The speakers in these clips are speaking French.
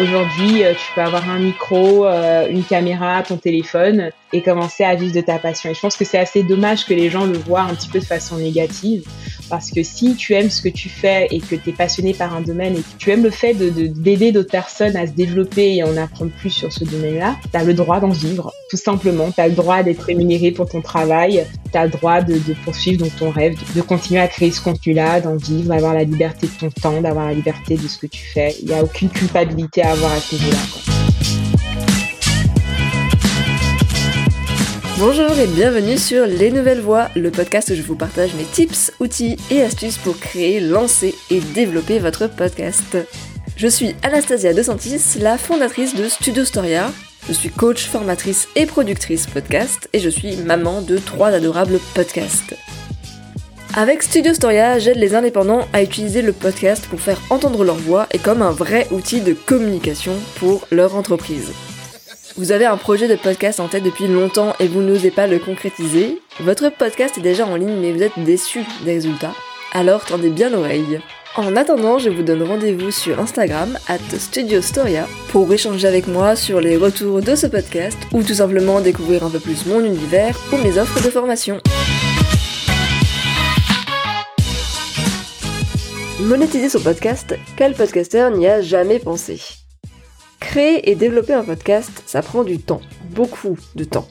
Aujourd'hui, euh, tu peux avoir un micro, euh, une caméra, ton téléphone et commencer à vivre de ta passion. Et je pense que c'est assez dommage que les gens le voient un petit peu de façon négative parce que si tu aimes ce que tu fais et que tu es passionné par un domaine et que tu aimes le fait d'aider de, d'aider d'autres personnes à se développer et en apprendre plus sur ce domaine-là, tu as le droit d'en vivre, tout simplement. Tu as le droit d'être rémunéré pour ton travail, tu as le droit de, poursuivre ton rêve, de continuer à créer ce contenu-là, d'en vivre, d'avoir la liberté de ton temps, d'avoir la liberté de ce que tu fais. Il n'y a aucune culpabilité à avoir à ce niveau-là. Bonjour et bienvenue sur Les Nouvelles Voix, le podcast où je vous partage mes tips, outils et astuces pour créer, lancer et développer votre podcast. Je suis Anastasia De Santis, la fondatrice de Studio Storia. Je suis coach, formatrice et productrice podcast et je suis maman de trois adorables podcasts. Avec Studio Storia, j'aide les indépendants à utiliser le podcast pour faire entendre leur voix et comme un vrai outil de communication pour leur entreprise. Vous avez un projet de podcast en tête depuis longtemps et vous n'osez pas le concrétiser Votre podcast est déjà en ligne mais vous êtes déçu des résultats Alors tendez bien l'oreille. En attendant, je vous donne rendez-vous sur Instagram, at Studio Storia, pour échanger avec moi sur les retours de ce podcast ou tout simplement découvrir un peu plus mon univers ou mes offres de formation. Monétiser son podcast, quel podcasteur n'y a jamais pensé? Créer et développer un podcast, ça prend du temps, beaucoup de temps.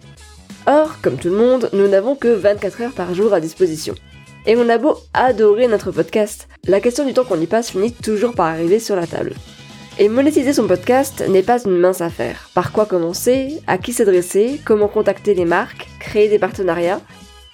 Or, comme tout le monde, nous n'avons que 24 heures par jour à disposition. Et on a beau adorer notre podcast, la question du temps qu'on y passe finit toujours par arriver sur la table. Et monétiser son podcast n'est pas une mince affaire. Par quoi commencer? À qui s'adresser? Comment contacter les marques? Créer des partenariats?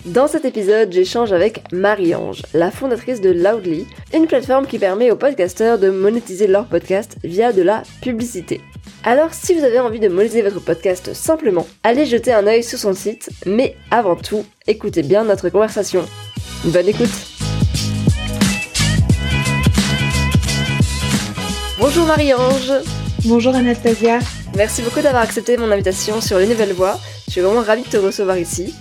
Dans cet épisode, j'échange avec Marie-Ange, la fondatrice de Loudly, une plateforme qui permet aux podcasteurs de monétiser leur podcast via de la publicité. Alors si vous avez envie de monétiser votre podcast simplement, allez jeter un œil sur son site, mais avant tout, écoutez bien notre conversation. Bonne écoute Bonjour Marie-Ange Bonjour Anastasia Merci beaucoup d'avoir accepté mon invitation sur Les Nouvelles Voix. Je suis vraiment ravie de te recevoir ici.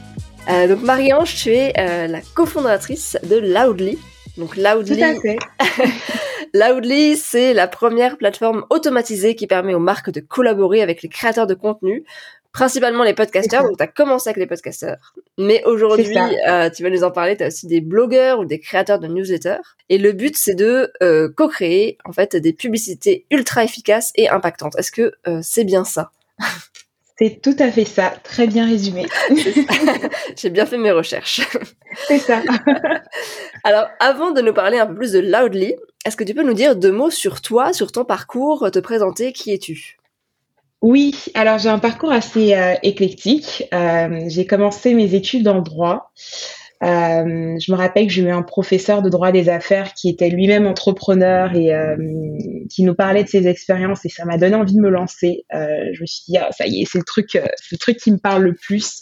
Euh, donc Marie-Ange, tu es euh, la cofondatrice de Loudly. Donc Loudly. Tout à fait. Loudly, c'est la première plateforme automatisée qui permet aux marques de collaborer avec les créateurs de contenu, principalement les podcasteurs. Donc tu as commencé avec les podcasteurs, mais aujourd'hui, euh, tu vas nous en parler. Tu as aussi des blogueurs ou des créateurs de newsletters. Et le but, c'est de euh, co-créer en fait des publicités ultra efficaces et impactantes. Est-ce que euh, c'est bien ça? C'est tout à fait ça, très bien résumé. J'ai bien fait mes recherches. C'est ça. Alors, avant de nous parler un peu plus de Loudly, est-ce que tu peux nous dire deux mots sur toi, sur ton parcours, te présenter, qui es-tu? Oui, alors j'ai un parcours assez euh, éclectique. Euh, j'ai commencé mes études en droit. Euh, je me rappelle que j'ai eu un professeur de droit des affaires qui était lui-même entrepreneur et euh, qui nous parlait de ses expériences et ça m'a donné envie de me lancer. Euh, je me suis dit ah, ça y est, c'est le truc, le truc qui me parle le plus.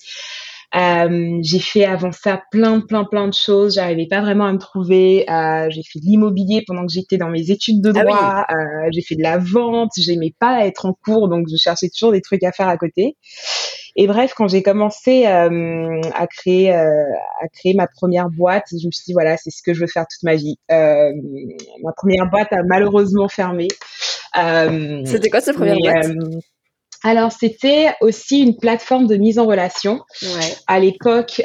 Euh, j'ai fait avant ça plein, plein, plein de choses. J'arrivais pas vraiment à me trouver. Euh, j'ai fait de l'immobilier pendant que j'étais dans mes études de ah droit. j'ai fait de la vente. J'aimais pas être en cours, donc je cherchais toujours des trucs à faire à côté. Et bref, quand j'ai commencé euh, à créer euh, à créer ma première boîte, je me suis dit voilà, c'est ce que je veux faire toute ma vie. Euh, ma première boîte a malheureusement fermé. C'était quoi cette première boîte? Alors, c'était aussi une plateforme de mise en relation. Ouais. À l'époque,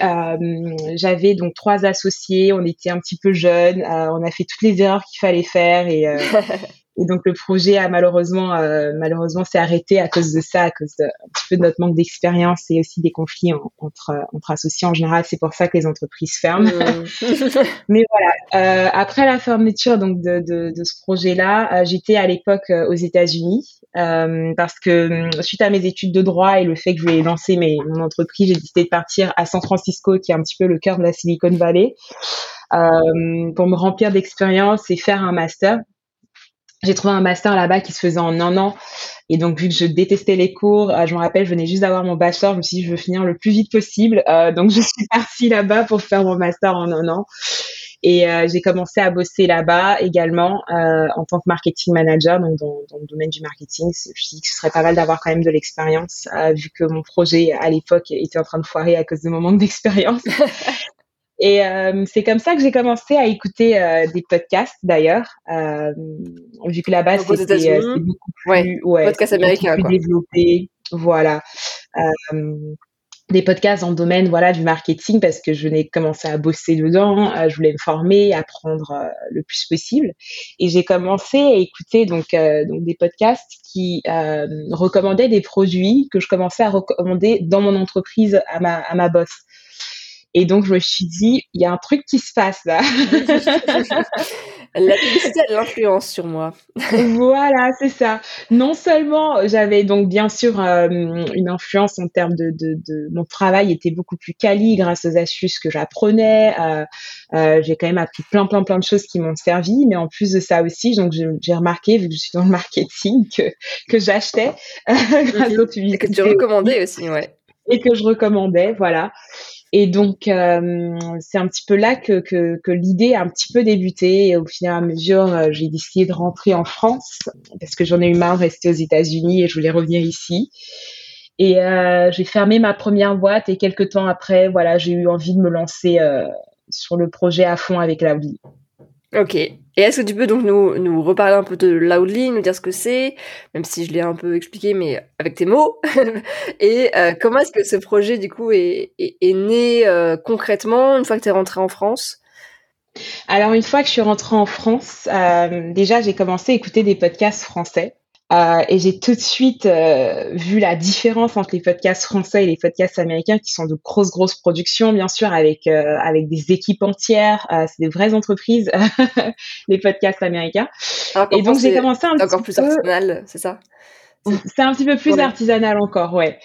j'avais donc trois associés. On était un petit peu jeunes. on a fait toutes les erreurs qu'il fallait faire et, Et donc le projet a malheureusement euh, malheureusement s'est arrêté à cause de ça, à cause de, un petit peu de notre manque d'expérience et aussi des conflits entre entre associés en général. C'est pour ça que les entreprises ferment. Mais voilà. Euh, après la fermeture donc de, de, de ce projet-là, euh, j'étais à l'époque euh, aux États-Unis euh, parce que suite à mes études de droit et le fait que je voulais lancer mes, mon entreprise, j'ai décidé de partir à San Francisco, qui est un petit peu le cœur de la Silicon Valley. Euh, pour me remplir d'expérience et faire un master j'ai trouvé un master là-bas qui se faisait en un an. Et donc, vu que je détestais les cours, euh, je me rappelle, je venais juste d'avoir mon bachelor, je me suis dit, je veux finir le plus vite possible. Euh, donc, je suis partie là-bas pour faire mon master en un an. Et euh, j'ai commencé à bosser là-bas également en tant que marketing manager, donc dans, dans, le domaine du marketing. Je me suis dit que ce serait pas mal d'avoir quand même de l'expérience, vu que mon projet à l'époque était en train de foirer à cause de mon manque d'expérience. Et euh, c'est comme ça que j'ai commencé à écouter euh, des podcasts d'ailleurs. Euh, vu que là-bas, c'était euh, beaucoup plus, ouais, podcast américain, plus développé. Voilà. Euh, des podcasts dans le domaine voilà du marketing parce que je venais commencer à bosser dedans, je voulais me former, apprendre le plus possible et j'ai commencé à écouter donc donc des podcasts qui recommandaient des produits que je commençais à recommander dans mon entreprise à ma à ma boss. Et donc, je me suis dit, il y a un truc qui se passe là. La publicité a de l'influence sur moi. voilà, c'est ça. Non seulement j'avais donc bien sûr euh, une influence en termes de, de, de, mon travail était beaucoup plus quali grâce aux astuces que j'apprenais. Euh, euh, j'ai quand même appris plein plein plein de choses qui m'ont servi, mais en plus de ça aussi, donc j'ai remarqué vu que je suis dans le marketing que que j'achetais grâce mhm. aux publicités. Et que tu recommandais aussi, ouais. Et que je recommandais, voilà. Et donc, euh, c'est un petit peu là que, l'idée a un petit peu débuté. Et au fur et à mesure, euh, j'ai décidé de rentrer en France parce que j'en ai eu marre de rester aux États-Unis et je voulais revenir ici. Et euh, j'ai fermé ma première boîte et quelques temps après, voilà, j'ai eu envie de me lancer sur le projet à fond avec Loudly. Ok. Et est-ce que tu peux donc nous, nous reparler un peu de Loudly, nous dire ce que c'est, même si je l'ai un peu expliqué, mais avec tes mots Et euh, comment est-ce que ce projet, du coup, est, est, est né euh, concrètement une fois que tu es rentrée en France? Alors une fois que je suis rentrée en France, euh, déjà j'ai commencé à écouter des podcasts français. Euh, et j'ai tout de suite euh, vu la différence entre les podcasts français et les podcasts américains, qui sont de grosses grosses productions, bien sûr, avec euh, avec des équipes entières. Euh, c'est des vraies entreprises, les podcasts américains. et donc j'ai commencé un encore plus artisanal, c'est ça? C'est un petit peu plus artisanal encore, ouais.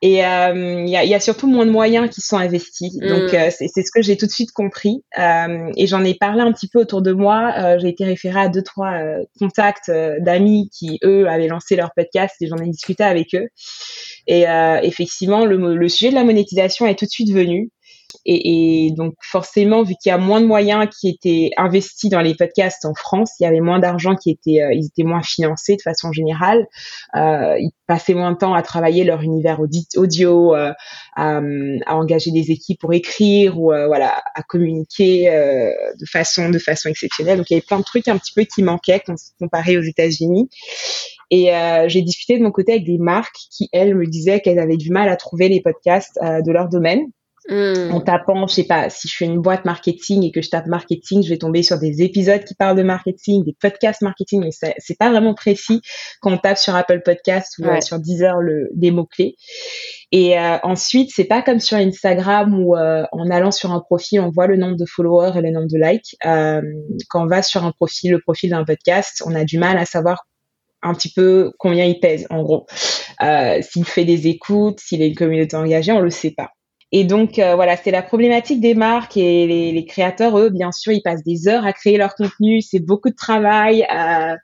Et euh, il y, a, y, a, surtout moins de moyens qui sont investis. Donc, mm. euh, c'est ce que j'ai tout de suite compris. Euh, et j'en ai parlé un petit peu autour de moi. Euh, j'ai été référée à deux, trois euh, contacts d'amis qui, eux, avaient lancé leur podcast et j'en ai discuté avec eux. Et effectivement, le, le, sujet de la monétisation est tout de suite venu. Et, et, donc forcément, vu qu'il y a moins de moyens qui étaient investis dans les podcasts en France, il y avait moins d'argent qui était, euh, ils étaient moins financés de façon générale. Euh, ils passaient moins de temps à travailler leur univers audio, euh, à, à, engager des équipes pour écrire ou euh, voilà, à communiquer de façon de façon exceptionnelle. Donc il y avait plein de trucs un petit peu qui manquaient comparé aux États-Unis. Et euh, j'ai discuté de mon côté avec des marques qui, elles, me disaient qu'elles avaient du mal à trouver les podcasts euh, de leur domaine. Hmm. En tapant, je sais pas, si je suis une boîte marketing et que je tape marketing, je vais tomber sur des épisodes qui parlent de marketing, des podcasts marketing, mais c'est pas vraiment précis quand on tape sur Apple Podcast ou euh, sur Deezer le, des mots-clés. Et euh, ensuite, c'est pas comme sur Instagram où euh, en allant sur un profil, on voit le nombre de followers et le nombre de likes. Euh, quand on va sur un profil, le profil d'un podcast, on a du mal à savoir un petit peu combien il pèse, en gros. s'il fait des écoutes, s'il a une communauté engagée, on le sait pas. Et donc euh, voilà, c'est la problématique des marques et les, les, créateurs, eux, bien sûr, ils passent des heures à créer leur contenu, c'est beaucoup de travail. Euh,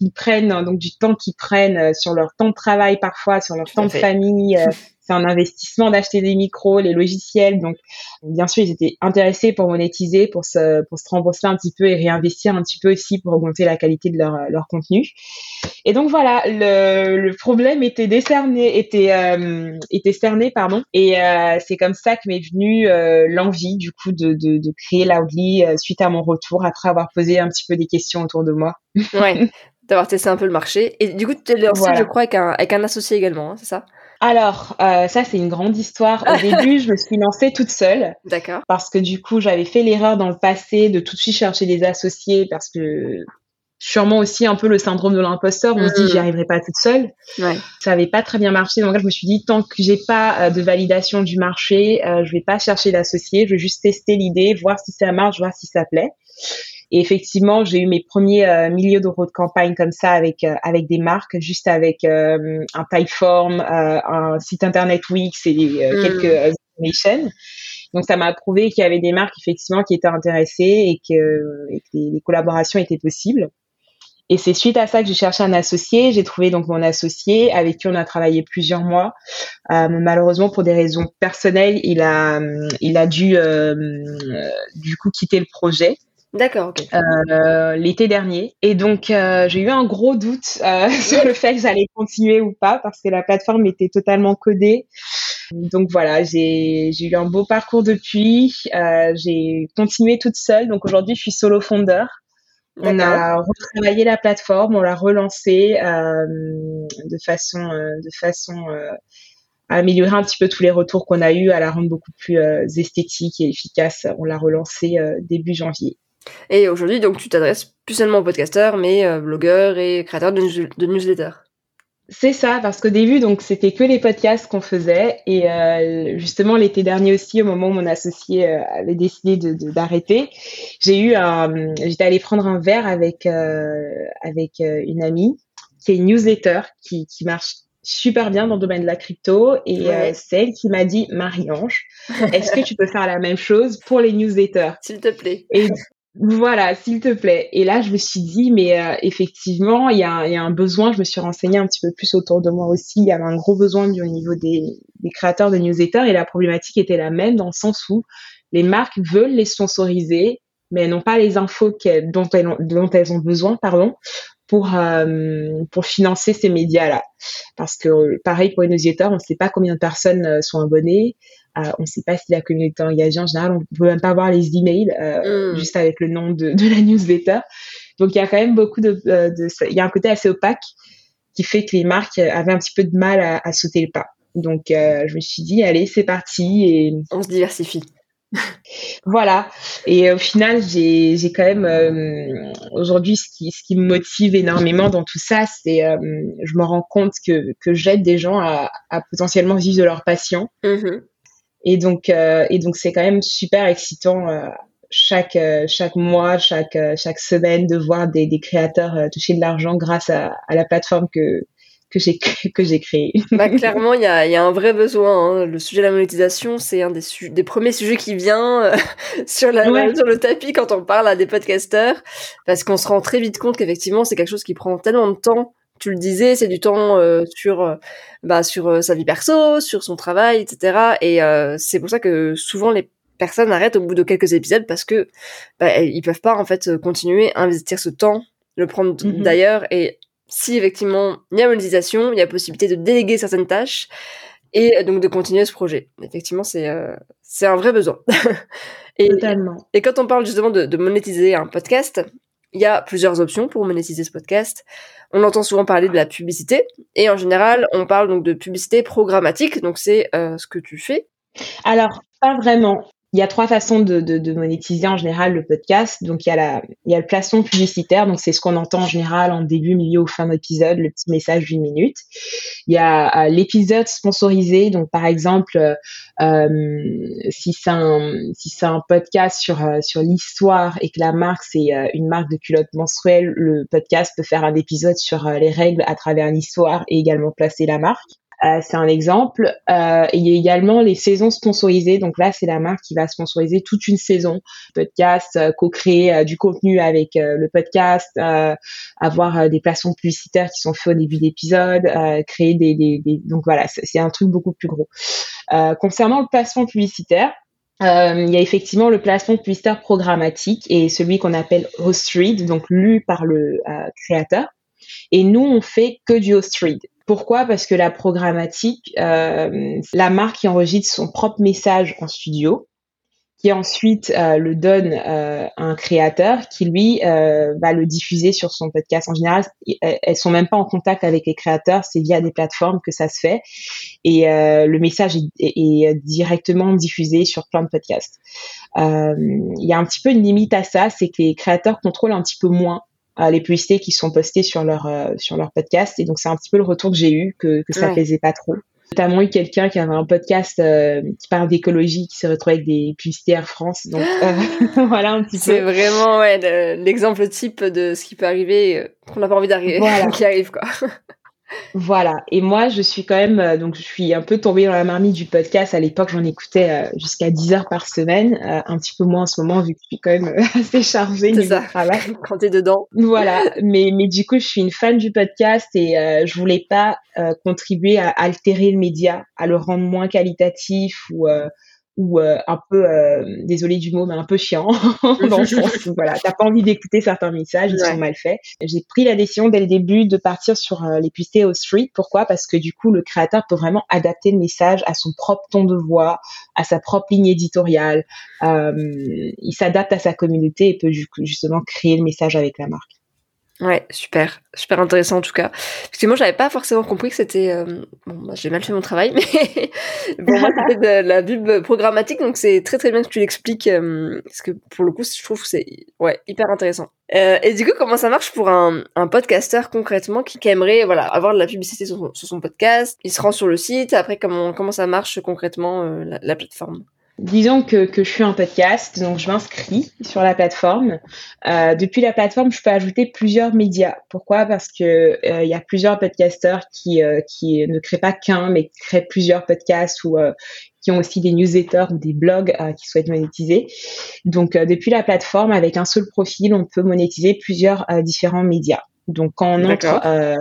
qu'ils prennent donc du temps qu'ils prennent euh, sur leur temps de travail parfois, sur leur temps de famille, euh, c'est un investissement d'acheter des micros, les logiciels. Donc, bien sûr, ils étaient intéressés pour monétiser, pour se, pour se rembourser un petit peu et réinvestir un petit peu aussi pour augmenter la qualité de leur, leur contenu. Et donc voilà, le, le problème était décerné, était, euh, était cerné, pardon. Et euh, c'est comme ça que m'est venue euh, l'envie, du coup, de, de, de créer Loudly suite à mon retour, après avoir posé un petit peu des questions autour de moi. ouais, d'avoir testé un peu le marché. Et du coup, tu es lancé, voilà. je crois, avec un, avec un associé également, hein, c'est ça? Alors, euh, ça c'est une grande histoire. Au début, je me suis lancée toute seule. D'accord. Parce que du coup, j'avais fait l'erreur dans le passé de tout de suite chercher des associés parce que sûrement aussi un peu le syndrome de l'imposteur. On mmh. se dit, j'y mmh. arriverai pas toute seule. Ouais. Ça avait pas très bien marché. Donc là, je me suis dit, tant que j'ai pas euh, de validation du marché, euh, je vais pas chercher d'associés. Je vais juste tester l'idée, voir si ça marche, voir si ça plaît. Et effectivement, j'ai eu mes premiers euh, milliers d'euros de campagne comme ça avec euh, avec des marques, juste avec euh, un Typeform, euh, un site internet Wix et mmh. quelques informations. Donc ça m'a prouvé qu'il y avait des marques effectivement qui étaient intéressées et que, et que les, les, collaborations étaient possibles. Et c'est suite à ça que j'ai cherché un associé. J'ai trouvé donc mon associé avec qui on a travaillé plusieurs mois. Euh, malheureusement pour des raisons personnelles, il a il a dû euh, du coup quitter le projet. D'accord, ok. Euh, L'été dernier. Et donc, euh, j'ai eu un gros doute euh, sur le fait que j'allais continuer ou pas, parce que la plateforme était totalement codée. Donc voilà, j'ai eu un beau parcours depuis. j'ai continué toute seule. Donc aujourd'hui, je suis solo fondeur. On a retravaillé la plateforme, on l'a relancée de façon, de façon à améliorer un petit peu tous les retours qu'on a eus, à la rendre beaucoup plus esthétique et efficace. On l'a relancée début janvier. Et aujourd'hui, donc, tu t'adresses plus seulement aux podcasteurs, mais euh, blogueurs et créateurs de, de newsletters. C'est ça, parce qu'au début, donc, c'était que les podcasts qu'on faisait. Et euh, justement, l'été dernier aussi, au moment où mon associé euh, avait décidé d'arrêter, de, j'ai eu un, j'étais allée prendre un verre avec avec une amie qui est une newsletter qui, qui marche super bien dans le domaine de la crypto et c'est elle qui m'a dit Marie-Ange, est-ce que tu peux faire la même chose pour les newsletters? S'il te plaît. Et voilà, s'il te plaît. Et là, je me suis dit, mais euh, effectivement, il y a, y a, un besoin. Je me suis renseignée un petit peu plus autour de moi aussi. Il y avait un gros besoin au niveau des, des créateurs de newsletters et la problématique était la même dans le sens où les marques veulent les sponsoriser, mais elles n'ont pas les infos dont, elles ont, dont elles ont besoin, pardon, pour euh, pour financer ces médias-là. Parce que pareil pour les newsletters, on ne sait pas combien de personnes euh, sont abonnées. Euh, on ne sait pas si la communauté est engagée. En général, on peut même pas voir les emails euh, mm. juste avec le nom de, de, la newsletter. Donc, il y a quand même beaucoup de, euh, il y a un côté assez opaque qui fait que les marques avaient un petit peu de mal à, à sauter le pas. Donc, je me suis dit, allez, c'est parti et on se diversifie. voilà. Et au final, j'ai, quand même euh, aujourd'hui ce qui, ce qui me motive énormément dans tout ça, c'est euh, je me rends compte que, que j'aide des gens à, à potentiellement vivre de leur passion. Mm-hmm. Et donc, euh, et donc c'est quand même super excitant euh, chaque euh, chaque mois, chaque chaque semaine de voir des, des créateurs toucher de l'argent grâce à, à la plateforme que que j'ai que j'ai créée. Bah, clairement, il y a, y a un vrai besoin. Hein. Le sujet de la monétisation, c'est un des, des premiers sujets qui vient sur, la, sur le tapis quand on parle à des podcasteurs, parce qu'on se rend très vite compte qu'effectivement, c'est quelque chose qui prend tellement de temps tu le disais, c'est du temps euh, sur euh, bah, sur euh, sa vie perso, sur son travail, etc. Et c'est pour ça que souvent les personnes arrêtent au bout de quelques épisodes parce que bah, ils peuvent pas en fait continuer à investir ce temps, le prendre mm-hmm. d'ailleurs. Et si effectivement il y a monétisation, il y a possibilité de déléguer certaines tâches et donc de continuer ce projet. Effectivement, c'est c'est un vrai besoin. et, Totalement. Et quand on parle justement de, de monétiser un podcast, il y a plusieurs options pour monétiser ce podcast. On entend souvent parler de la publicité et en général, on parle donc de publicité programmatique. Donc c'est euh, ce que tu fais. Alors pas vraiment il y a trois façons de, de, de, monétiser en général le podcast. Donc, il y a, la, il y a le placement publicitaire. Donc, c'est ce qu'on entend en général en début, milieu ou fin d'épisode, le petit message d'une minute. Il y a euh, l'épisode sponsorisé. Donc, par exemple, euh, euh si c'est un, podcast sur, sur l'histoire et que la marque, c'est une marque de culotte menstruelle, le podcast peut faire un épisode sur les règles à travers l'histoire et également placer la marque. Euh, c'est un exemple. Euh, il y a également les saisons sponsorisées. Donc là, c'est la marque qui va sponsoriser toute une saison. Podcast, euh, co-créer du contenu avec le podcast, avoir des placements publicitaires qui sont faits au début d'épisode, créer des, des, des, Donc voilà, c'est un truc beaucoup plus gros. concernant le placement publicitaire, euh, il y a effectivement le placement publicitaire programmatique et celui qu'on appelle host read, donc lu par le créateur. Et nous, on fait que du host read. Pourquoi? Parce que la programmatique, euh, la marque qui enregistre son propre message en studio, qui ensuite euh, le donne euh, à un créateur qui lui va le diffuser sur son podcast. En général, elles sont même pas en contact avec les créateurs, c'est via des plateformes que ça se fait et le message est, est, directement diffusé sur plein de podcasts. Il y a un petit peu une limite à ça, c'est que les créateurs contrôlent un petit peu moins les publicités qui sont postées sur leur euh, sur leur podcast. Et donc c'est un petit peu le retour que j'ai eu que, que ça ne plaisait pas trop. Notamment eu quelqu'un qui avait un podcast euh, qui parle d'écologie qui s'est retrouvé avec des publicités Air France. Donc euh, voilà un petit peu. c'est vraiment ouais l'exemple type de ce qui peut arriver qu'on n'a pas envie d'arriver voilà. qui arrive quoi voilà. Et moi, je suis quand même, euh, donc je suis un peu tombée dans la marmite du podcast. À l'époque, j'en écoutais euh, jusqu'à 10 heures par semaine, euh, un petit peu moins en ce moment vu que je suis quand même assez chargée du travail. Quand t'es dedans. Voilà. mais mais du coup, je suis une fan du podcast et je voulais pas contribuer à altérer le média, à le rendre moins qualitatif ou ou euh, un peu, euh, désolé du mot, mais un peu chiant, dans le sens où voilà, t'as pas envie d'écouter certains messages, ils sont mal faits. J'ai pris la décision dès le début de partir sur euh, les publicités au street. Pourquoi? Parce que du coup, le créateur peut vraiment adapter le message à son propre ton de voix, à sa propre ligne éditoriale. il s'adapte à sa communauté et peut justement créer le message avec la marque. Ouais, super, super intéressant en tout cas. Parce que moi, j'avais pas forcément compris que c'était. Euh, bon, bah, j'ai mal fait mon travail, mais bon, moi, c'était de la pub programmatique, donc c'est très très bien que tu l'expliques, euh, parce que pour le coup, je trouve que c'est ouais hyper intéressant. Euh, et du coup, comment ça marche pour un, un podcasteur concrètement qui, aimerait voilà avoir de la publicité sur son, podcast Il se rend sur le site. Après, comment comment ça marche concrètement la, la plateforme? Disons que, que, je suis un podcast, donc je m'inscris sur la plateforme. Euh, depuis la plateforme, je peux ajouter plusieurs médias. Pourquoi? Parce que euh, il y a plusieurs podcasteurs qui, euh, qui ne créent pas qu'un, mais qui créent plusieurs podcasts ou euh, qui ont aussi des newsletters ou des blogs euh, qui souhaitent monétiser. Donc depuis la plateforme, avec un seul profil, on peut monétiser plusieurs différents médias. Donc quand on entre, euh,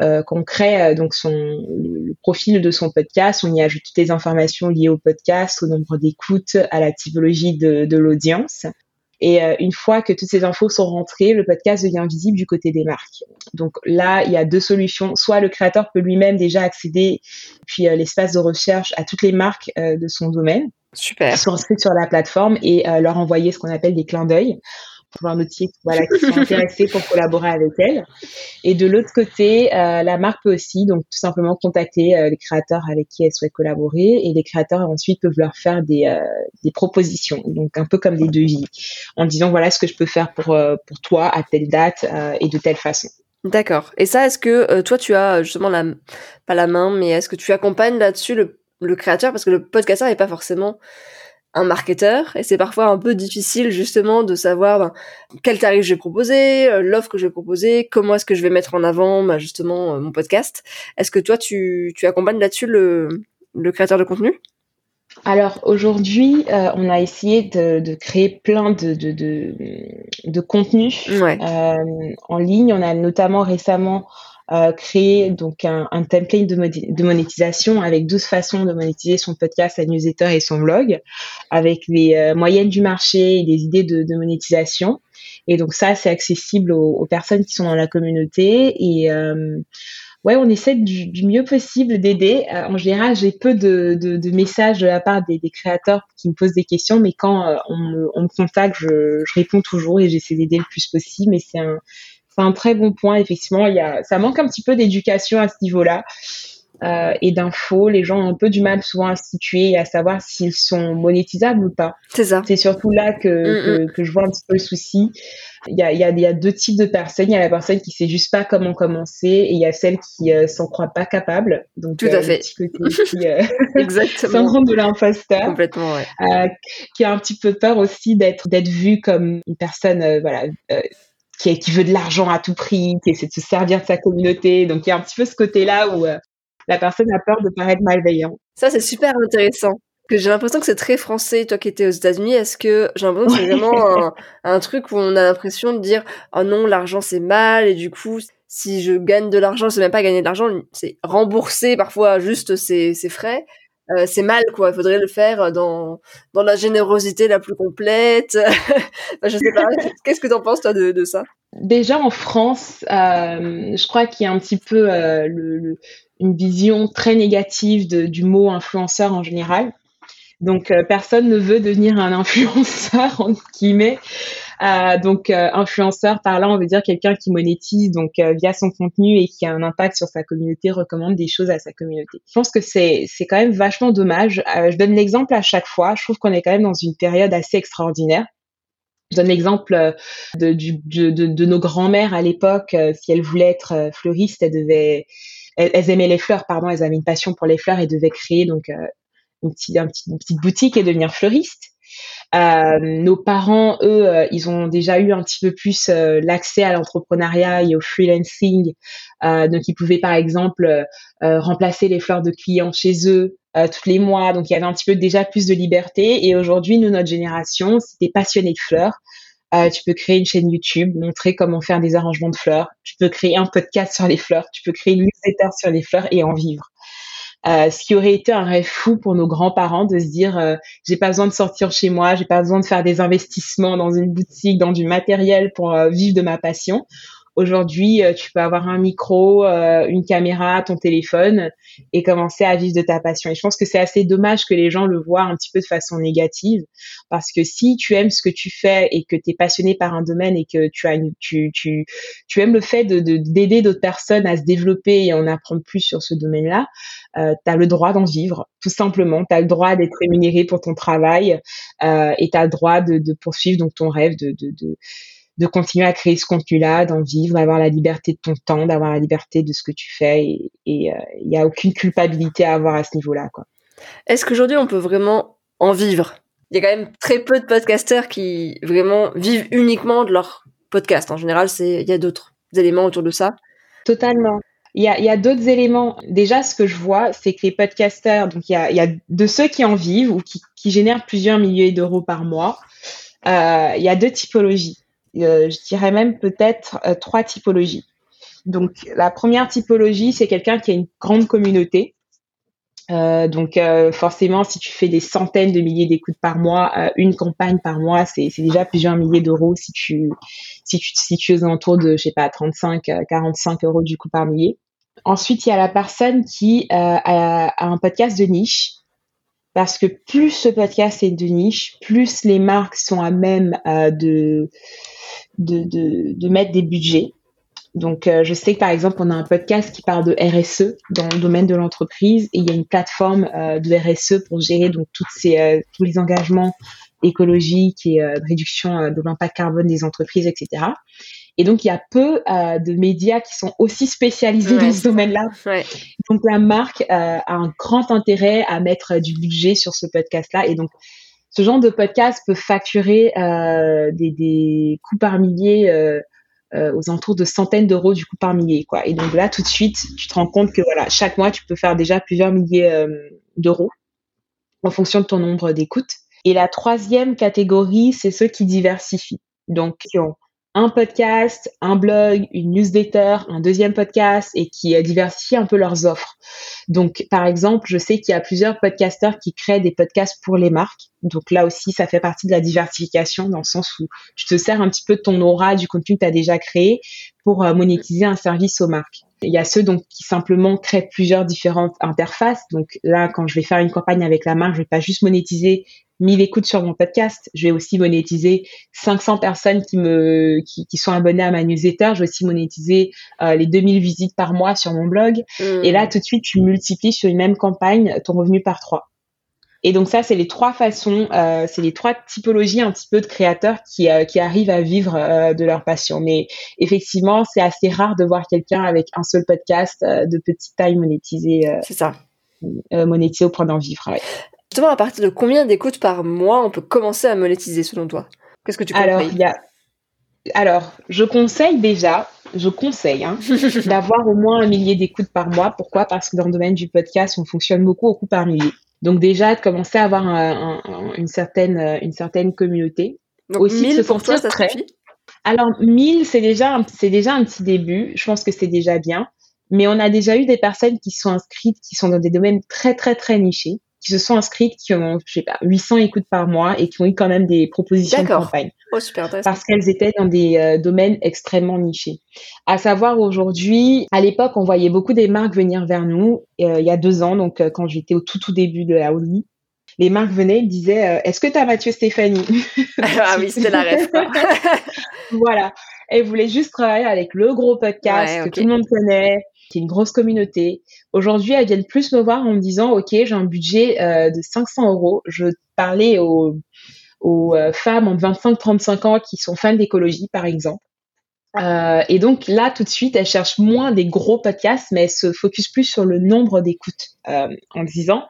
euh, qu'on crée euh, donc son le profil de son podcast, on y ajoute toutes les informations liées au podcast, au nombre d'écoutes, à la typologie de, de l'audience. Et une fois que toutes ces infos sont rentrées, le podcast devient visible du côté des marques. Donc là, il y a deux solutions. Soit le créateur peut lui-même déjà accéder, puis l'espace de recherche à toutes les marques de son domaine. Super. Qui sont inscrites sur la plateforme et leur envoyer ce qu'on appelle des clins d'œil pour un outil voilà, qui sont intéressés pour collaborer avec elle. Et de l'autre côté, euh, la marque peut aussi donc tout simplement contacter euh, les créateurs avec qui elle souhaite collaborer et les créateurs ensuite peuvent leur faire des, euh, des propositions, donc un peu comme des devis, en disant voilà ce que je peux faire pour, pour toi à telle date et de telle façon. D'accord. Et ça, est-ce que toi, tu as justement la, pas la main, mais est-ce que tu accompagnes là-dessus le, le créateur? Parce que le podcasteur n'est pas forcément un marketeur et c'est parfois un peu difficile justement de savoir ben, quel tarif je vais proposer, euh, l'offre que je vais proposer, comment est-ce que je vais mettre en avant ben, justement euh, mon podcast. Est-ce que toi tu, tu accompagnes là-dessus le, le créateur de contenu? Alors aujourd'hui, euh, on a essayé de, de créer plein de, de, de, de contenus en ligne. On a notamment récemment euh, créer donc un, template de, de, monétisation avec 12 façons de monétiser son podcast, sa newsletter et son blog, avec les euh, moyennes du marché et des idées de, de monétisation. Et donc ça, c'est accessible aux, personnes qui sont dans la communauté. Et euh, ouais, on essaie du, mieux possible d'aider. Euh, en général, j'ai peu de, de, messages de la part des, créateurs qui me posent des questions, mais quand on me, on, me, contacte, je, réponds toujours et j'essaie d'aider le plus possible. Mais c'est c'est un très bon point. Effectivement, il y a, ça manque un petit peu d'éducation à ce niveau-là euh, et d'infos. Les gens ont un peu du mal souvent à se situer et à savoir s'ils sont monétisables ou pas. C'est ça. C'est surtout là que, mm, mm. que, que, je vois un petit peu le souci. Il y a, il y, a, il y a deux types de personnes. Il y a la personne qui sait juste pas comment commencer et il y a celle qui euh, s'en croit pas capable. Donc, Tout à euh, fait. Qui, euh, Exactement. syndrome de l'imposteur. Complètement, ouais. Euh, qui a un petit peu peur aussi d'être d'être vue comme une personne, voilà qui, veut de l'argent à tout prix, qui essaie de se servir de sa communauté. Donc il y a un petit peu ce côté-là où euh, la personne a peur de paraître malveillant. Ça, c'est super intéressant. Que j'ai l'impression que c'est très français, toi qui étais aux États-Unis. Est-ce que j'ai l'impression que c'est vraiment un, truc où on a l'impression de dire oh non, l'argent c'est mal et du coup si je gagne de l'argent, c'est même pas gagner de l'argent, c'est rembourser parfois juste ses, ses frais. Euh, c'est mal quoi. Il faudrait le faire dans dans la générosité la plus complète. Je sais pas. Qu'est-ce que tu en penses toi de, de ça? Déjà en France euh, je crois qu'il y a un petit peu euh, le, une vision très négative de, du mot influenceur en général. Donc euh, personne ne veut devenir un influenceur entre guillemets euh, donc, euh, influenceur, par là, on veut dire quelqu'un qui monétise donc euh, via son contenu et qui a un impact sur sa communauté, recommande des choses à sa communauté. Je pense que c'est c'est quand même vachement dommage. je donne l'exemple à chaque fois. Je trouve qu'on est quand même dans une période assez extraordinaire. Je donne l'exemple de, de, de, de, nos grands-mères à l'époque. si elles voulaient être fleuristes, elles devaient, elles, aimaient les fleurs, pardon, elles avaient une passion pour les fleurs et devaient créer donc une petite, une petite boutique et devenir fleuriste. Euh, nos parents, eux, euh, ils ont déjà eu un petit peu plus euh, l'accès à l'entrepreneuriat et au freelancing. donc, ils pouvaient, par exemple, remplacer les fleurs de clients chez eux tous les mois. Donc, il y avait un petit peu déjà plus de liberté. Et aujourd'hui, nous, notre génération, es passionné de fleurs, tu peux créer une chaîne YouTube, montrer comment faire des arrangements de fleurs. Tu peux créer un podcast sur les fleurs. Tu peux créer une newsletter sur les fleurs et en vivre. Euh, ce qui aurait été un rêve fou pour nos grands-parents de se dire euh, j'ai pas besoin de sortir chez moi, j'ai pas besoin de faire des investissements dans une boutique, dans du matériel pour euh, vivre de ma passion. Aujourd'hui, euh, tu peux avoir un micro, euh, une caméra, ton téléphone et commencer à vivre de ta passion. Et je pense que c'est assez dommage que les gens le voient un petit peu de façon négative parce que si tu aimes ce que tu fais et que tu es passionné par un domaine et que tu as tu, tu, tu aimes le fait de d'aider d'autres personnes à se développer et en apprendre plus sur ce domaine-là, euh, tu as le droit d'en vivre, tout simplement. Tu as le droit d'être rémunéré pour ton travail euh, et tu as le droit de, de poursuivre donc ton rêve de, de, de de continuer à créer ce contenu-là, d'en vivre, d'avoir la liberté de ton temps, d'avoir la liberté de ce que tu fais. Et il euh, n'y a aucune culpabilité à avoir à ce niveau-là. Est-ce qu'aujourd'hui, on peut vraiment en vivre? Il y a quand même très peu de podcasteurs qui vraiment vivent uniquement de leur podcast. En général, il y a d'autres éléments autour de ça. Totalement. Il y a, d'autres éléments. Déjà, ce que je vois, c'est que les podcasteurs, donc il y a, de ceux qui en vivent ou qui, génèrent plusieurs milliers d'euros par mois, euh, il y a deux typologies. Euh, je dirais même peut-être euh, trois typologies. Donc la première typologie, c'est quelqu'un qui a une grande communauté. Euh, donc forcément, si tu fais des centaines de milliers d'écoutes par mois, une campagne par mois, c'est déjà plusieurs milliers d'euros si tu si tu te situes aux alentours de je sais pas 35 45 euros du coup par millier. Ensuite, il y a la personne qui a, un podcast de niche parce que plus ce podcast est de niche, plus les marques sont à même de de, de, de mettre des budgets. Donc, euh, je sais que par exemple, on a un podcast qui parle de RSE dans le domaine de l'entreprise et il y a une plateforme euh, de RSE pour gérer donc toutes ces, euh, tous les engagements écologiques et de réduction de l'impact carbone des entreprises, etc. Et donc, il y a peu de médias qui sont aussi spécialisés dans ce domaine-là. Ouais. Donc, la marque a un grand intérêt à mettre du budget sur ce podcast-là. Et donc, ce genre de podcast peut facturer euh, des, des coûts par millier euh, euh, aux alentours de centaines d'euros du coup par millier. Quoi. Et donc là, tout de suite, tu te rends compte que voilà, chaque mois, tu peux faire déjà plusieurs milliers d'euros en fonction de ton nombre d'écoutes. Et la troisième catégorie, c'est ceux qui diversifient. Donc, qui ont un podcast, un blog, une newsletter, un deuxième podcast et qui euh, diversifient un peu leurs offres. Donc, par exemple, je sais qu'il y a plusieurs podcasteurs qui créent des podcasts pour les marques. Donc là aussi, ça fait partie de la diversification dans le sens où tu te sers un petit peu de ton aura, du contenu que tu as déjà créé pour euh, monétiser un service aux marques. Il y a ceux donc qui simplement créent plusieurs différentes interfaces. Donc là, quand je vais faire une campagne avec la marque, je vais pas juste monétiser 1000 écoutes sur mon podcast. Je vais aussi monétiser 500 personnes qui me qui, qui sont abonnées à ma newsletter. Je vais aussi monétiser euh, les 2000 visites par mois sur mon blog. Et là, tout de suite, tu multiplies sur une même campagne ton revenu par trois. Et donc ça, c'est les trois façons, euh, c'est les trois typologies un petit peu de créateurs qui, euh, qui arrivent à vivre euh, de leur passion. Mais effectivement, c'est assez rare de voir quelqu'un avec un seul podcast de petite taille monétisé. c'est ça. monétisé au point d'en vivre. Ouais. Justement, à partir de combien d'écoutes par mois on peut commencer à monétiser selon toi? Qu'est-ce que tu conseilles? Alors, il y a... Alors, je conseille déjà, je conseille hein, d'avoir au moins un millier d'écoutes par mois. Pourquoi? Parce que dans le domaine du podcast, on fonctionne beaucoup au coup par millier. Donc déjà, de commencer à avoir une, certaine, une certaine communauté. Donc aussi 1000 pour toi, ça suffit? Alors 1000, c'est déjà, c'est déjà un petit début. Je pense que c'est déjà bien. Mais on a déjà eu des personnes qui sont inscrites, qui sont dans des domaines très, très, très nichés qui se sont inscrites, qui ont, je sais pas, 800 écoutes par mois et qui ont eu quand même des propositions de campagne. Oh, super parce qu'elles étaient dans des euh, domaines extrêmement nichés. À savoir aujourd'hui, à l'époque, on voyait beaucoup des marques venir vers nous. Euh, il y a deux ans, donc euh, quand j'étais au tout tout début de la Oli, les marques venaient et disaient Est-ce que tu as Mathieu Stéphanie Ah oui, c'était la rêve. voilà. Elles voulaient juste travailler avec le gros podcast que tout le monde connaît, qui est une grosse communauté. Aujourd'hui, elles viennent plus me voir en me disant, OK, j'ai un budget euh, de 500 euros. Je parlais aux, euh, femmes en 25-35 ans qui sont fans d'écologie, par exemple. Euh, et donc là, tout de suite, elles cherchent moins des gros podcasts, mais elles se focus plus sur le nombre d'écoutes en disant,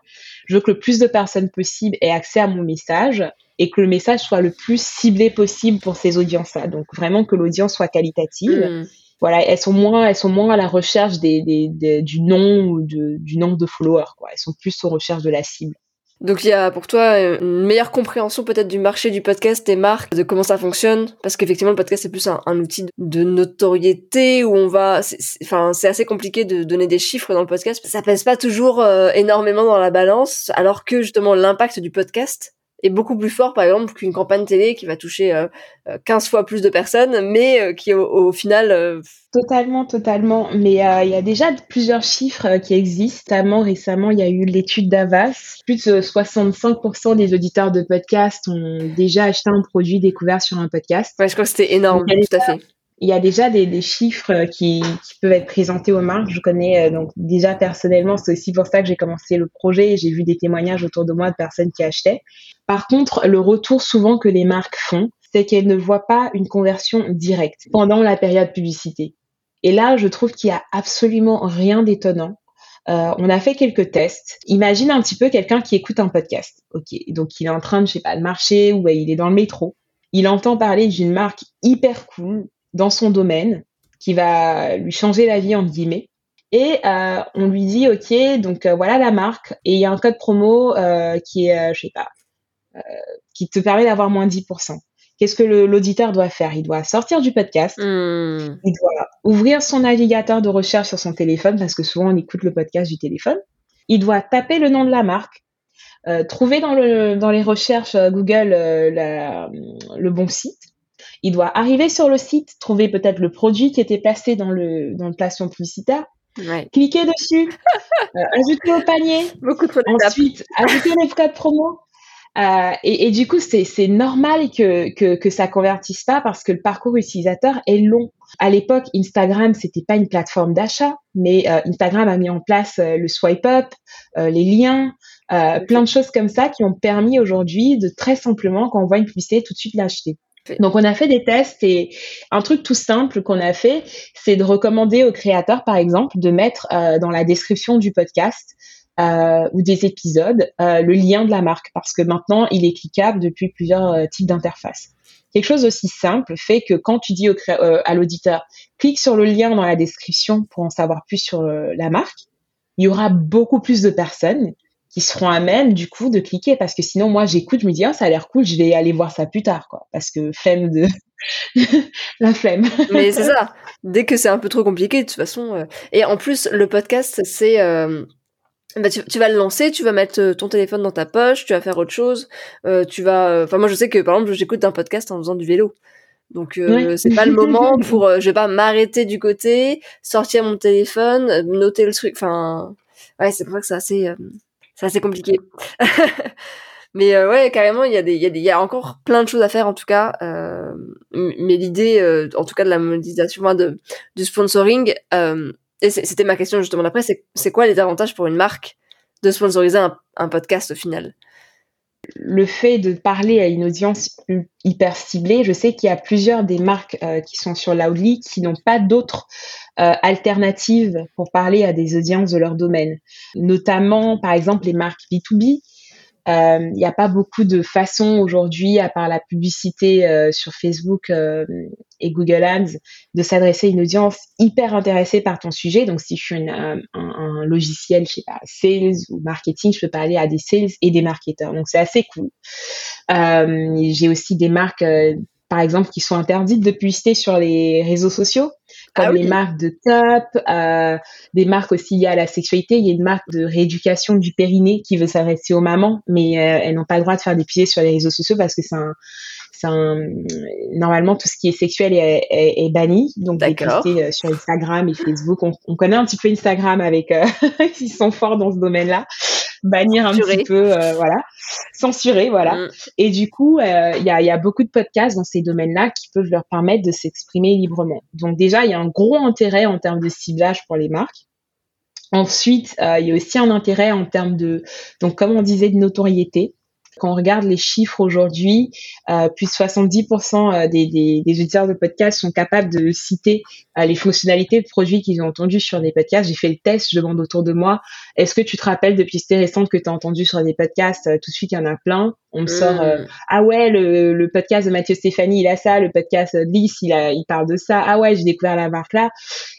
je veux que le plus de personnes possible aient accès à mon message et que le message soit le plus ciblé possible pour ces audiences-là. Donc vraiment que l'audience soit qualitative. Mmh voilà, elles sont moins, elles sont moins à la recherche des, des, du nom ou de, du nombre de followers. Quoi. Elles sont plus aux recherches de la cible. Donc il y a pour toi une meilleure compréhension peut-être du marché du podcast, des marques, de comment ça fonctionne, parce qu'effectivement le podcast c'est plus un, outil de notoriété où on va, enfin c'est assez compliqué de donner des chiffres dans le podcast, ça pèse pas toujours euh, énormément dans la balance, alors que justement l'impact du podcast est beaucoup plus fort par exemple qu'une campagne télé qui va toucher euh, 15 euh, fois plus de personnes, mais euh, qui au, final... Totalement, totalement. Mais il y a déjà plusieurs chiffres qui existent. Notamment récemment, il y a eu l'étude d'Avas. Plus de 65% des auditeurs de podcast ont déjà acheté un produit découvert sur un podcast. Ouais, je crois que c'était énorme, tout à fait il y a déjà des, chiffres qui, peuvent être présentés aux marques. Je connais donc déjà personnellement, c'est aussi pour ça que j'ai commencé le projet. J'ai vu des témoignages autour de moi de personnes qui achetaient. Par contre, le retour souvent que les marques font, c'est qu'elles ne voient pas une conversion directe pendant la période publicité. Et là, je trouve qu'il y a absolument rien d'étonnant. Euh, on a fait quelques tests. Imagine un petit peu quelqu'un qui écoute un podcast. Ok, donc il est en train de, je sais pas, de marcher ou il est dans le métro. Il entend parler d'une marque hyper cool dans son domaine qui va lui changer la vie entre guillemets. Et euh, on lui dit ok, donc euh, voilà la marque et il y a un code promo qui est, je sais pas, euh, qui te permet d'avoir moins 10%. Qu'est-ce que l'auditeur doit faire? Il doit sortir du podcast, hmm. il doit ouvrir son navigateur de recherche sur son téléphone, parce que souvent on écoute le podcast du téléphone. Il doit taper le nom de la marque, euh, trouver dans, le, dans les recherches euh, Google le bon site. Il doit arriver sur le site, trouver peut-être le produit qui était placé dans le, dans le placement publicitaire, cliquer dessus, ajouter au panier, Beaucoup ensuite ajouter les codes promo, euh, et, et, du coup, c'est normal que, que, que ça convertisse pas parce que le parcours utilisateur est long. À l'époque, Instagram, c'était pas une plateforme d'achat, mais euh, Instagram a mis en place euh, le swipe up, euh, les liens, plein de choses comme ça qui ont permis aujourd'hui de très simplement, quand on voit une publicité, tout de suite l'acheter. Donc on a fait des tests et un truc tout simple qu'on a fait, c'est de recommander aux créateurs, par exemple, de mettre dans la description du podcast euh, ou des épisodes, euh, le lien de la marque, parce que maintenant, il est cliquable depuis plusieurs euh, types d'interfaces. Quelque chose aussi simple fait que quand tu dis à l'auditeur, clique sur le lien dans la description pour en savoir plus sur la marque, il y aura beaucoup plus de personnes qui seront à même du coup de cliquer parce que sinon moi j'écoute je me dis ah ça a l'air cool je vais aller voir ça plus tard quoi parce que flemme de la flemme mais c'est ça dès que c'est un peu trop compliqué de toute façon et en plus le podcast c'est bah, tu, vas le lancer, tu vas mettre euh, ton téléphone dans ta poche, tu vas faire autre chose, euh, tu vas. Euh, enfin, moi, je sais que par exemple, j'écoute un podcast en faisant du vélo. Donc c'est pas le moment pour je vais pas m'arrêter du côté, sortir mon téléphone, noter le truc. Enfin ouais, c'est pour ça que c'est assez c'est compliqué. mais ouais, carrément, il y a y y a encore plein de choses à faire en tout cas. mais l'idée en tout cas de la monétisation de du sponsoring et c'était ma question justement d'après, c'est quoi les avantages pour une marque de sponsoriser un, podcast au final? Le fait de parler à une audience hyper ciblée, je sais qu'il y a plusieurs des marques euh, qui sont sur Loudly qui n'ont pas d'autres euh, alternatives pour parler à des audiences de leur domaine. Notamment, par exemple, les marques B2B il euh, n'y a pas beaucoup de façons aujourd'hui, à part la publicité sur Facebook et Google Ads, de s'adresser à une audience hyper intéressée par ton sujet. Donc, si je suis un, un, logiciel, je sais pas, sales ou marketing, je peux parler à des sales et des marketeurs. Donc, c'est assez cool. J'ai aussi des marques par exemple, qui sont interdites de publicité sur les réseaux sociaux, comme ah les marques de top, euh, des marques aussi liées à la sexualité. Il y a une marque de rééducation du périnée qui veut s'adresser aux mamans, mais euh, elles n'ont pas le droit de faire des publicités sur les réseaux sociaux parce que c'est un, un, normalement tout ce qui est sexuel est, est, banni. Donc des euh, sur Instagram et Facebook. On, on, connaît un petit peu Instagram avec, euh, ils sont forts dans ce domaine-là bannir un petit peu, euh, voilà, censurer, voilà. Mm. Et du coup, euh, il y, a, y, a, beaucoup de podcasts dans ces domaines-là qui peuvent leur permettre de s'exprimer librement. Donc déjà, il y a un gros intérêt en termes de ciblage pour les marques. Ensuite, il y a aussi un intérêt en termes de, donc comme on disait, de notoriété. Quand on regarde les chiffres aujourd'hui, euh, plus 70% euh, des, des, des, auditeurs de podcasts sont capables de citer euh, les fonctionnalités de produits qu'ils ont entendus sur des podcasts. J'ai fait le test, je demande autour de moi, est-ce que tu te rappelles de pistes récentes que tu as entendues sur des podcasts? Tout de suite, il y en a plein. On me sort, mmh. ah ouais, le, le, podcast de Mathieu Stéphanie, il a ça, le podcast de Lys, il, a, il parle de ça, ah ouais, j'ai découvert la marque là.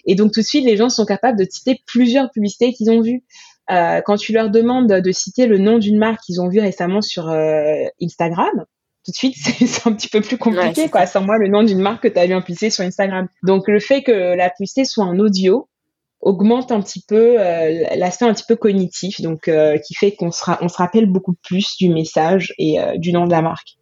Et donc tout de suite, les gens sont capables de citer plusieurs publicités qu'ils ont vues. Euh, quand tu leur demandes de citer le nom d'une marque qu'ils ont vu récemment sur euh, Instagram, tout de suite, c'est un petit peu plus compliqué, quoi. Sans moi, le nom d'une marque que tu as vu impulser sur Instagram. Donc, le fait que la publicité soit en audio augmente un petit peu euh, l'aspect un petit peu cognitif, donc qui fait qu'on se, on se rappelle beaucoup plus du message et du nom de la marque.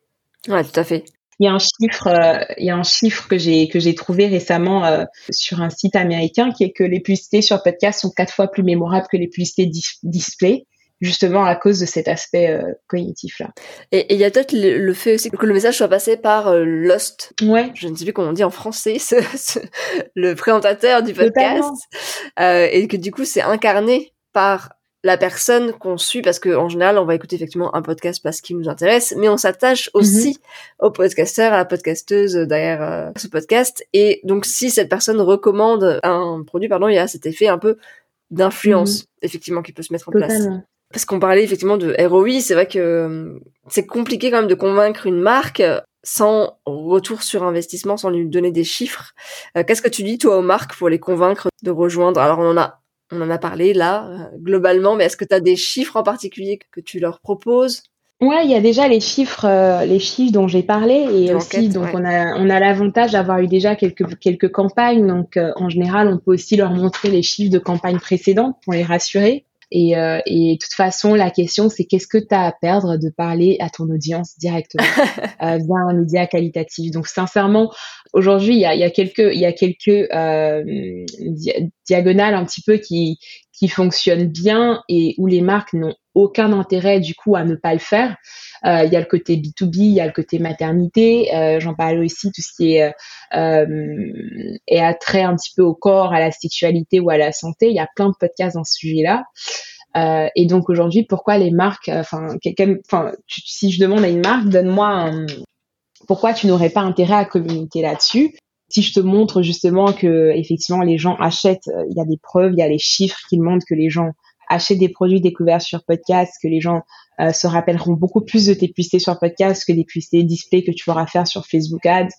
Ouais, tout à fait. Il y a un chiffre, euh, il y a un chiffre que j'ai que j'ai trouvé récemment euh, sur un site américain qui est que les publicités sur podcast sont quatre fois plus mémorables que les publicités display justement à cause de cet aspect euh, cognitif là. Et il y a peut-être le, fait aussi que le message soit passé par Lost. Ouais. Je ne sais plus comment on dit en français, le présentateur du podcast, et que du coup c'est incarné par la personne qu'on suit parce qu'en général on va écouter effectivement un podcast parce qu'il nous intéresse mais on s'attache mhm. aussi au podcasteur à la podcasteuse derrière euh, ce podcast et donc si cette personne recommande un produit pardon il y a cet effet un peu d'influence mhm. effectivement qui peut se mettre en place parce qu'on parlait effectivement de ROI c'est vrai que euh, c'est compliqué quand même de convaincre une marque sans retour sur investissement, sans lui donner des chiffres. Euh, qu'est-ce que tu dis toi aux marques pour les convaincre de rejoindre? Alors on en a on en a parlé là, globalement, mais est-ce que tu as des chiffres en particulier que tu leur proposes? Ouais, il y a déjà les chiffres, euh, les chiffres dont j'ai parlé et aussi donc on a on a l'avantage d'avoir eu déjà quelques quelques campagnes donc euh, en général on peut aussi leur montrer les chiffres de campagnes précédentes pour les rassurer et, euh, et de toute façon, la question, c'est qu'est-ce que tu as à perdre de parler à ton audience directement euh, via un média qualitatif? Donc, sincèrement, aujourd'hui, il y a, y a, quelques, y a quelques euh, diagonales un petit peu qui, qui fonctionnent bien et où les marques n'ont aucun intérêt du coup à ne pas le faire. Euh, il y a le côté B2B, il y a le côté maternité. Euh, J'en parle aussi tout ce qui est euh, est attrait un petit peu au corps, à la sexualité ou à la santé. Il y a plein de podcasts dans ce sujet-là. Euh, et donc aujourd'hui, pourquoi les marques, euh, enfin, enfin, si je demande à une marque, donne-moi pourquoi tu n'aurais pas intérêt à communiquer là-dessus? Si je te montre justement que effectivement les gens achètent, euh, il y a des preuves, il y a les chiffres qui montrent que les gens achètent des produits découverts sur podcast, que les gens euh, se rappelleront beaucoup plus de tes publicités sur podcast que des publicités display que tu auras faire sur Facebook Ads.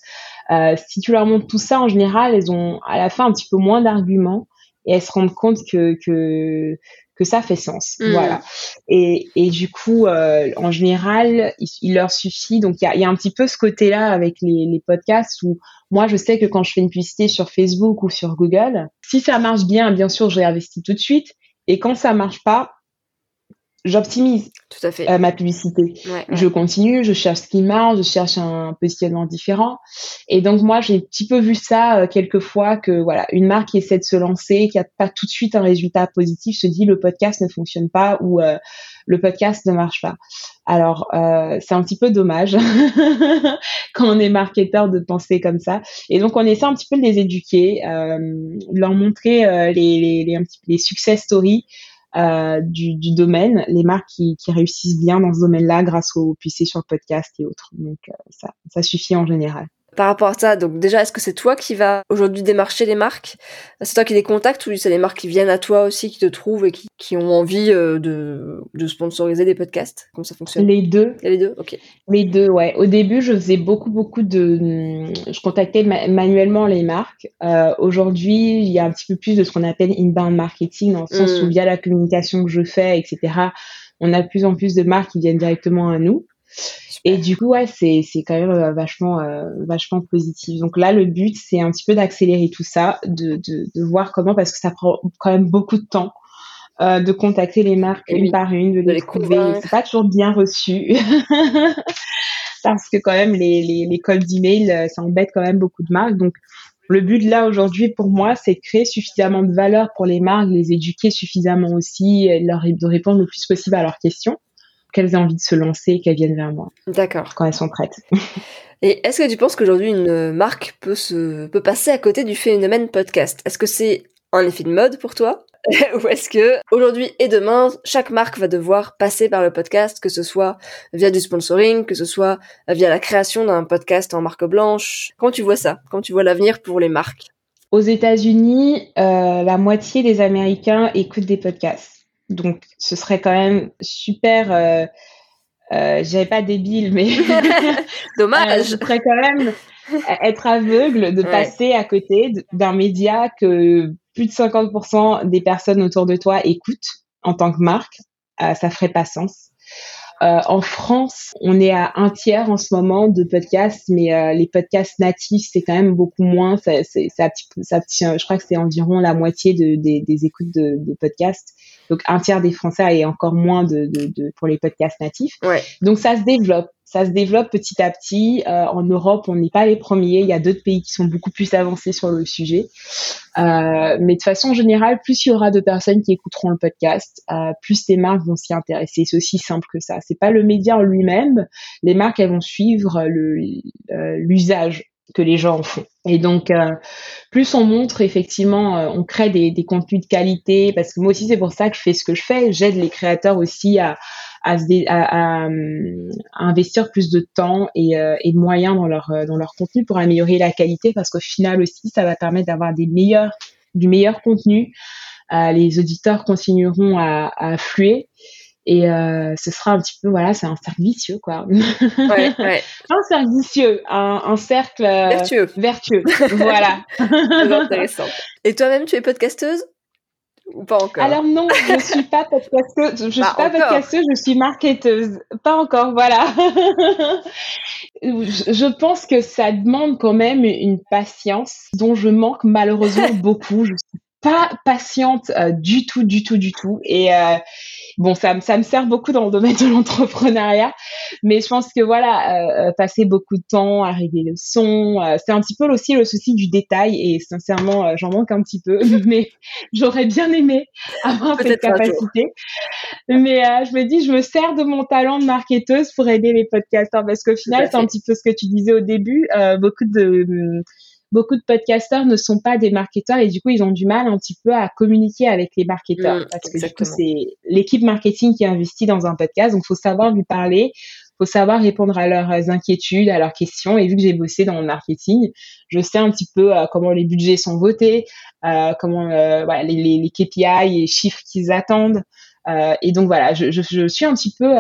Euh, si tu leur montres tout ça, en général, elles ont à la fin un petit peu moins d'arguments et elles se rendent compte que, que que ça fait sens. Mm. Voilà. Et, et du coup, euh, en général, il, leur suffit. Donc, il y a, y a, un petit peu ce côté-là avec les, les, podcasts où moi, je sais que quand je fais une publicité sur Facebook ou sur Google, si ça marche bien, bien sûr, je réinvestis tout de suite. Et quand ça marche pas, j'optimise tout à fait euh, ma publicité. Je continue, je cherche ce qui marche, je cherche un positionnement différent. Et donc moi, j'ai un petit peu vu ça euh, quelques fois que voilà, une marque qui essaie de se lancer, qui a pas tout de suite un résultat positif, se dit le podcast ne fonctionne pas ou euh, le podcast ne marche pas. Alors c'est un petit peu dommage quand on est marketeur de penser comme ça. Et donc on essaie un petit peu de les éduquer, leur montrer les, les, les, un petit, les success stories. Euh, du, domaine, les marques qui, qui réussissent bien dans ce domaine-là grâce au PC sur le podcast et autres. Donc euh, ça, ça suffit en général. Par rapport à ça, donc déjà, est-ce que c'est toi qui vas aujourd'hui démarcher les marques? C'est toi qui les contactes ou c'est les marques qui viennent à toi aussi, qui te trouvent et qui, qui ont envie euh, de, de, sponsoriser des podcasts? Comment ça fonctionne? Les deux. les deux, ok. Les deux, ouais. Au début, je faisais beaucoup, beaucoup de... Je contactais manuellement les marques. Euh, aujourd'hui, il y a un petit peu plus de ce qu'on appelle inbound marketing, dans le sens où hmm. via la communication que je fais, etc., on a de plus en plus de marques qui viennent directement à nous. Et du coup, ouais, c'est c'est quand même euh, vachement euh, vachement positif. Donc là, le but, c'est un petit peu d'accélérer tout ça, de, de de voir comment, parce que ça prend quand même beaucoup de temps. Euh, de contacter les marques une par une, de, les, trouver. C'est pas toujours bien reçu. parce que quand même, les, les, les codes d'email, ça embête quand même beaucoup de marques. Donc, le but là aujourd'hui pour moi, c'est de créer suffisamment de valeur pour les marques, les éduquer suffisamment aussi, leur de répondre le plus possible à leurs questions qu'elles aient envie de se lancer et qu'elles viennent vers moi. D'accord. Quand elles sont prêtes. et est-ce que tu penses qu'aujourd'hui une marque peut se peut passer à côté du phénomène podcast? Est-ce que c'est un effet de mode pour toi? Ou est-ce que aujourd'hui et demain, chaque marque va devoir passer par le podcast, que ce soit via du sponsoring, que ce soit via la création d'un podcast en marque blanche? Comment tu vois ça? Comment tu vois l'avenir pour les marques? Aux États-Unis, euh, la moitié des Américains écoutent des podcasts. Donc, ce serait quand même super. Euh, euh, J'avais pas débile, mais dommage. euh, je pourrais quand même être aveugle de passer à côté d'un média que plus de 50% des personnes autour de toi écoutent. en tant que marque. ça ferait pas sens. Euh, en France, on est à un tiers en ce moment de podcasts, mais euh, les podcasts natifs, c'est quand même beaucoup moins. Ça, c'est, ça, ça, je crois que c'est environ la moitié de, des, des écoutes de, de podcasts. Donc un tiers des Français et encore moins de, de, de pour les podcasts natifs. Ouais. Donc ça se développe ça se développe petit à petit. Euh, en Europe, on n'est pas les premiers. Il y a d'autres pays qui sont beaucoup plus avancés sur le sujet. Euh, mais de façon générale, plus il y aura de personnes qui écouteront le podcast, euh, plus les marques vont s'y intéresser. C'est aussi simple que ça. C'est pas le média en lui-même. Les marques, elles vont suivre l'usage que les gens en font. Et donc, plus on montre effectivement, on crée des, contenus de qualité, parce que moi aussi c'est pour ça que je fais ce que je fais. J'aide les créateurs aussi à, à, investir plus de temps et, euh, et, de moyens dans leur, contenu pour améliorer la qualité parce qu'au final aussi, ça va permettre d'avoir du meilleur contenu. Euh, les auditeurs continueront à, à et euh, ce sera un petit peu voilà c'est un cercle vicieux quoi ouais, ouais. un cercle vicieux un, un cercle euh, vertueux vertueux voilà intéressant et toi-même tu es podcasteuse ou pas encore? Alors non, je suis pas podcasteuse, je suis pas podcasteuse, je suis marketeuse. Pas encore, voilà. je pense que ça demande quand même une patience dont je manque malheureusement beaucoup. Je suis pas patiente euh, du tout, du tout, du tout. Et euh, bon, ça, ça me sert beaucoup dans le domaine de l'entrepreneuriat, mais je pense que voilà, euh, passer beaucoup de temps à régler le son, c'est un petit peu aussi le souci du détail. Et sincèrement, j'en manque un petit peu, mais j'aurais bien aimé avoir cette capacité. Mais je me dis, je me sers de mon talent de marketeuse pour aider les podcasteurs, parce qu'au final, c'est un petit peu ce que tu disais au début. beaucoup de beaucoup de podcasteurs ne sont pas des marketeurs et du coup, ils ont du mal un petit peu à communiquer avec les marketeurs mmh, parce que du coup, c'est l'équipe marketing qui investit dans un podcast, donc faut savoir lui parler, faut savoir répondre à leurs inquiétudes, à leurs questions. Et vu que j'ai bossé dans le marketing, je sais un petit peu euh, comment les budgets sont votés, euh, comment euh, voilà, les, les, les, KPI et les chiffres qu'ils attendent. Et donc voilà, je, je, je, suis un petit peu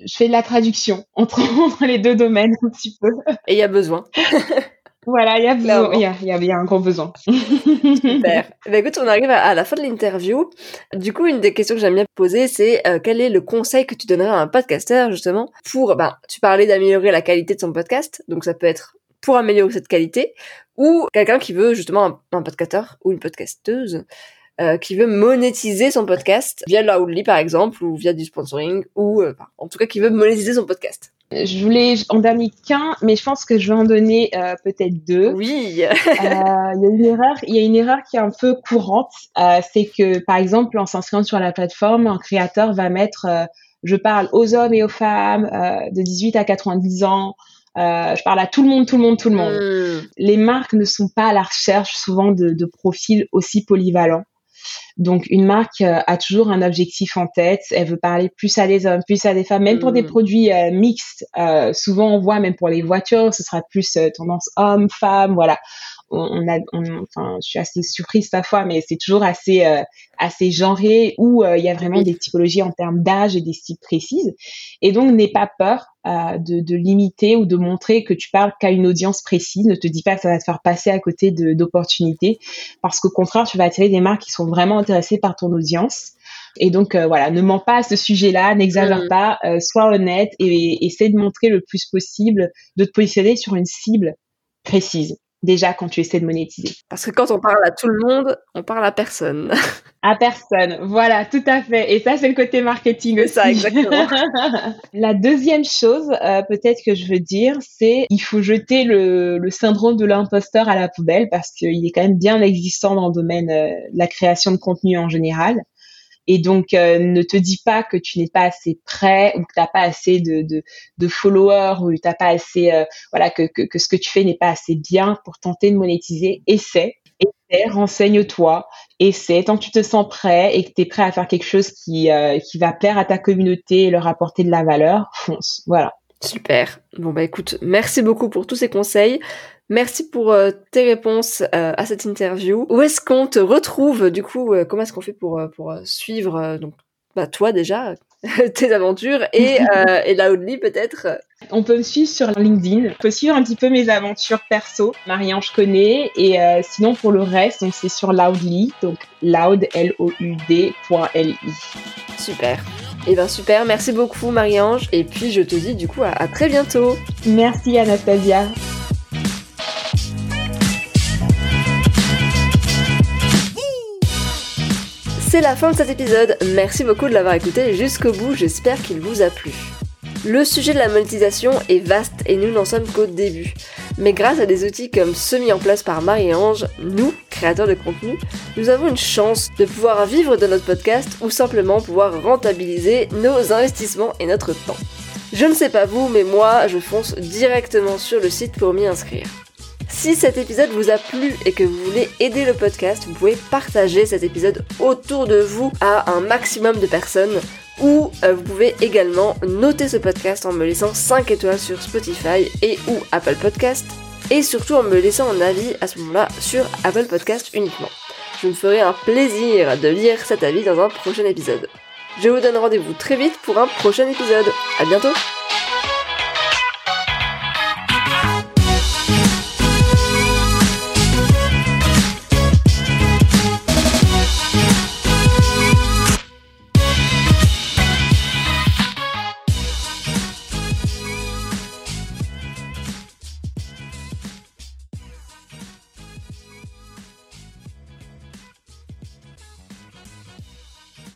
je fais de la traduction entre, entre les deux domaines un petit peu. Et il y a besoin. Voilà, il y y, a, y a un gros besoin. Super. Bah, écoute, on arrive à, la fin de l'interview. Du coup, une des questions que j'aime bien poser, c'est euh, quel est le conseil que tu donnerais à un podcasteur, justement, pour, ben, tu parlais d'améliorer la qualité de son podcast, donc ça peut être pour améliorer cette qualité, ou quelqu'un qui veut justement un, un podcasteur ou une podcasteuse euh, qui veut monétiser son podcast via Loudly par exemple ou via du sponsoring ou euh, en tout cas qui veut monétiser son podcast. Je voulais en donner qu'un, mais je pense que je vais en donner euh, peut-être deux. Oui. Il y a une erreur, il y a une erreur qui est un peu courante, c'est que par exemple en s'inscrivant sur la plateforme, un créateur va mettre, je parle aux hommes et aux femmes de 18 à 90 ans. je parle à tout le monde, tout le monde, tout le monde. Hmm. Les marques ne sont pas à la recherche souvent de, de profils aussi polyvalents. Donc une marque euh, a toujours un objectif en tête. Elle veut parler plus à des hommes, plus à des femmes, même pour des mm. produits euh, mixtes. Euh, souvent on voit même pour les voitures, ce sera plus tendance homme, femme, voilà. On, a, enfin, je suis assez surprise parfois, mais c'est toujours assez assez genré où il y a vraiment des typologies en termes d'âge et des styles précises. Et donc n'aie pas peur de, de, limiter ou de montrer que tu parles qu'à une audience précise. Ne te dis pas que ça va te faire passer à côté d'opportunités, parce qu'au contraire, tu vas attirer des marques qui sont vraiment intéressées par ton audience. Et donc euh, voilà, ne mens pas à ce sujet-là, n'exagère mm. pas, euh, sois honnête et, et essaie de montrer le plus possible, de te positionner sur une cible précise déjà quand tu essaies de monétiser. Parce que quand on parle à tout le monde, on parle à personne. à personne, voilà, tout à fait. Et ça, c'est le côté marketing aussi. ça, exactement. la deuxième chose, euh, peut-être que je veux dire, c'est il faut jeter le, le syndrome de l'imposteur à la poubelle parce qu'il est quand même bien existant dans le domaine euh, de la création de contenu en général. Et donc, euh, ne te dis pas que tu n'es pas assez prêt ou que tu n'as pas assez de, de, followers ou tu pas assez, euh, voilà, que, que, que, ce que tu fais n'est pas assez bien pour tenter de monétiser. Essaie, essaie, renseigne-toi, essaie. Tant que tu te sens prêt et que tu es prêt à faire quelque chose qui, euh, qui va plaire à ta communauté et leur apporter de la valeur, fonce. Voilà. Super. Bon bah écoute, merci beaucoup pour tous ces conseils. Merci pour euh, tes réponses euh, à cette interview. Où est-ce qu'on te retrouve du coup euh, Comment est-ce qu'on fait pour pour suivre donc bah toi déjà tes aventures et, et Loudly peut-être? On peut me suivre sur LinkedIn. On peut suivre un petit peu mes aventures perso. Marie-Ange connaît. Et sinon, pour le reste, donc c'est sur Loudly. Donc loud, L-O-U-D, L-I. Super. Et eh bien super, merci beaucoup Marie-Ange. Et puis je te dis du coup à très bientôt. Merci Anastasia. C'est la fin de cet épisode, merci beaucoup de l'avoir écouté jusqu'au bout, j'espère qu'il vous a plu. Le sujet de la monétisation est vaste et nous n'en sommes qu'au début. Mais grâce à des outils comme ceux mis en place par Marie-Ange, nous, créateurs de contenu, nous avons une chance de pouvoir vivre de notre podcast ou simplement pouvoir rentabiliser nos investissements et notre temps. Je ne sais pas vous, mais moi, je fonce directement sur le site pour m'y inscrire. Si cet épisode vous a plu et que vous voulez aider le podcast, vous pouvez partager cet épisode autour de vous à un maximum de personnes ou euh, vous pouvez également noter ce podcast en me laissant 5 étoiles sur Spotify et ou Apple Podcast et surtout en me laissant un avis à ce moment-là sur Apple Podcast uniquement. Je me ferai un plaisir de lire cet avis dans un prochain épisode. Je vous donne rendez-vous très vite pour un prochain épisode. À bientôt